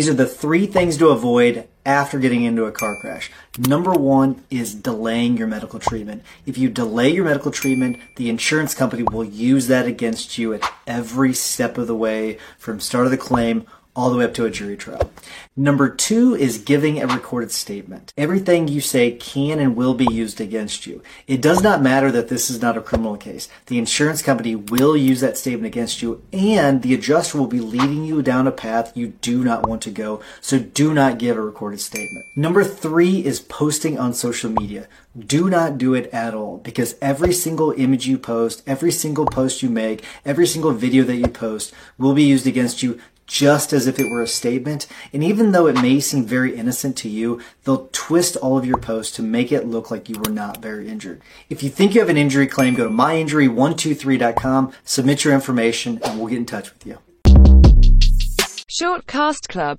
These are the three things to avoid after getting into a car crash. Number one is delaying your medical treatment. If you delay your medical treatment, the insurance company will use that against you at every step of the way from start of the claim all the way up to a jury trial. Number two is giving a recorded statement. Everything you say can and will be used against you. It does not matter that this is not a criminal case. The insurance company will use that statement against you and the adjuster will be leading you down a path you do not want to go. So do not give a recorded statement. Number three is posting on social media. Do not do it at all because every single image you post, every single post you make, every single video that you post will be used against you just as if it were a statement. And even though it may seem very innocent to you, they'll twist all of your posts to make it look like you were not very injured. If you think you have an injury claim, go to myinjury123.com, submit your information, and we'll get in touch with you. Short Cast Club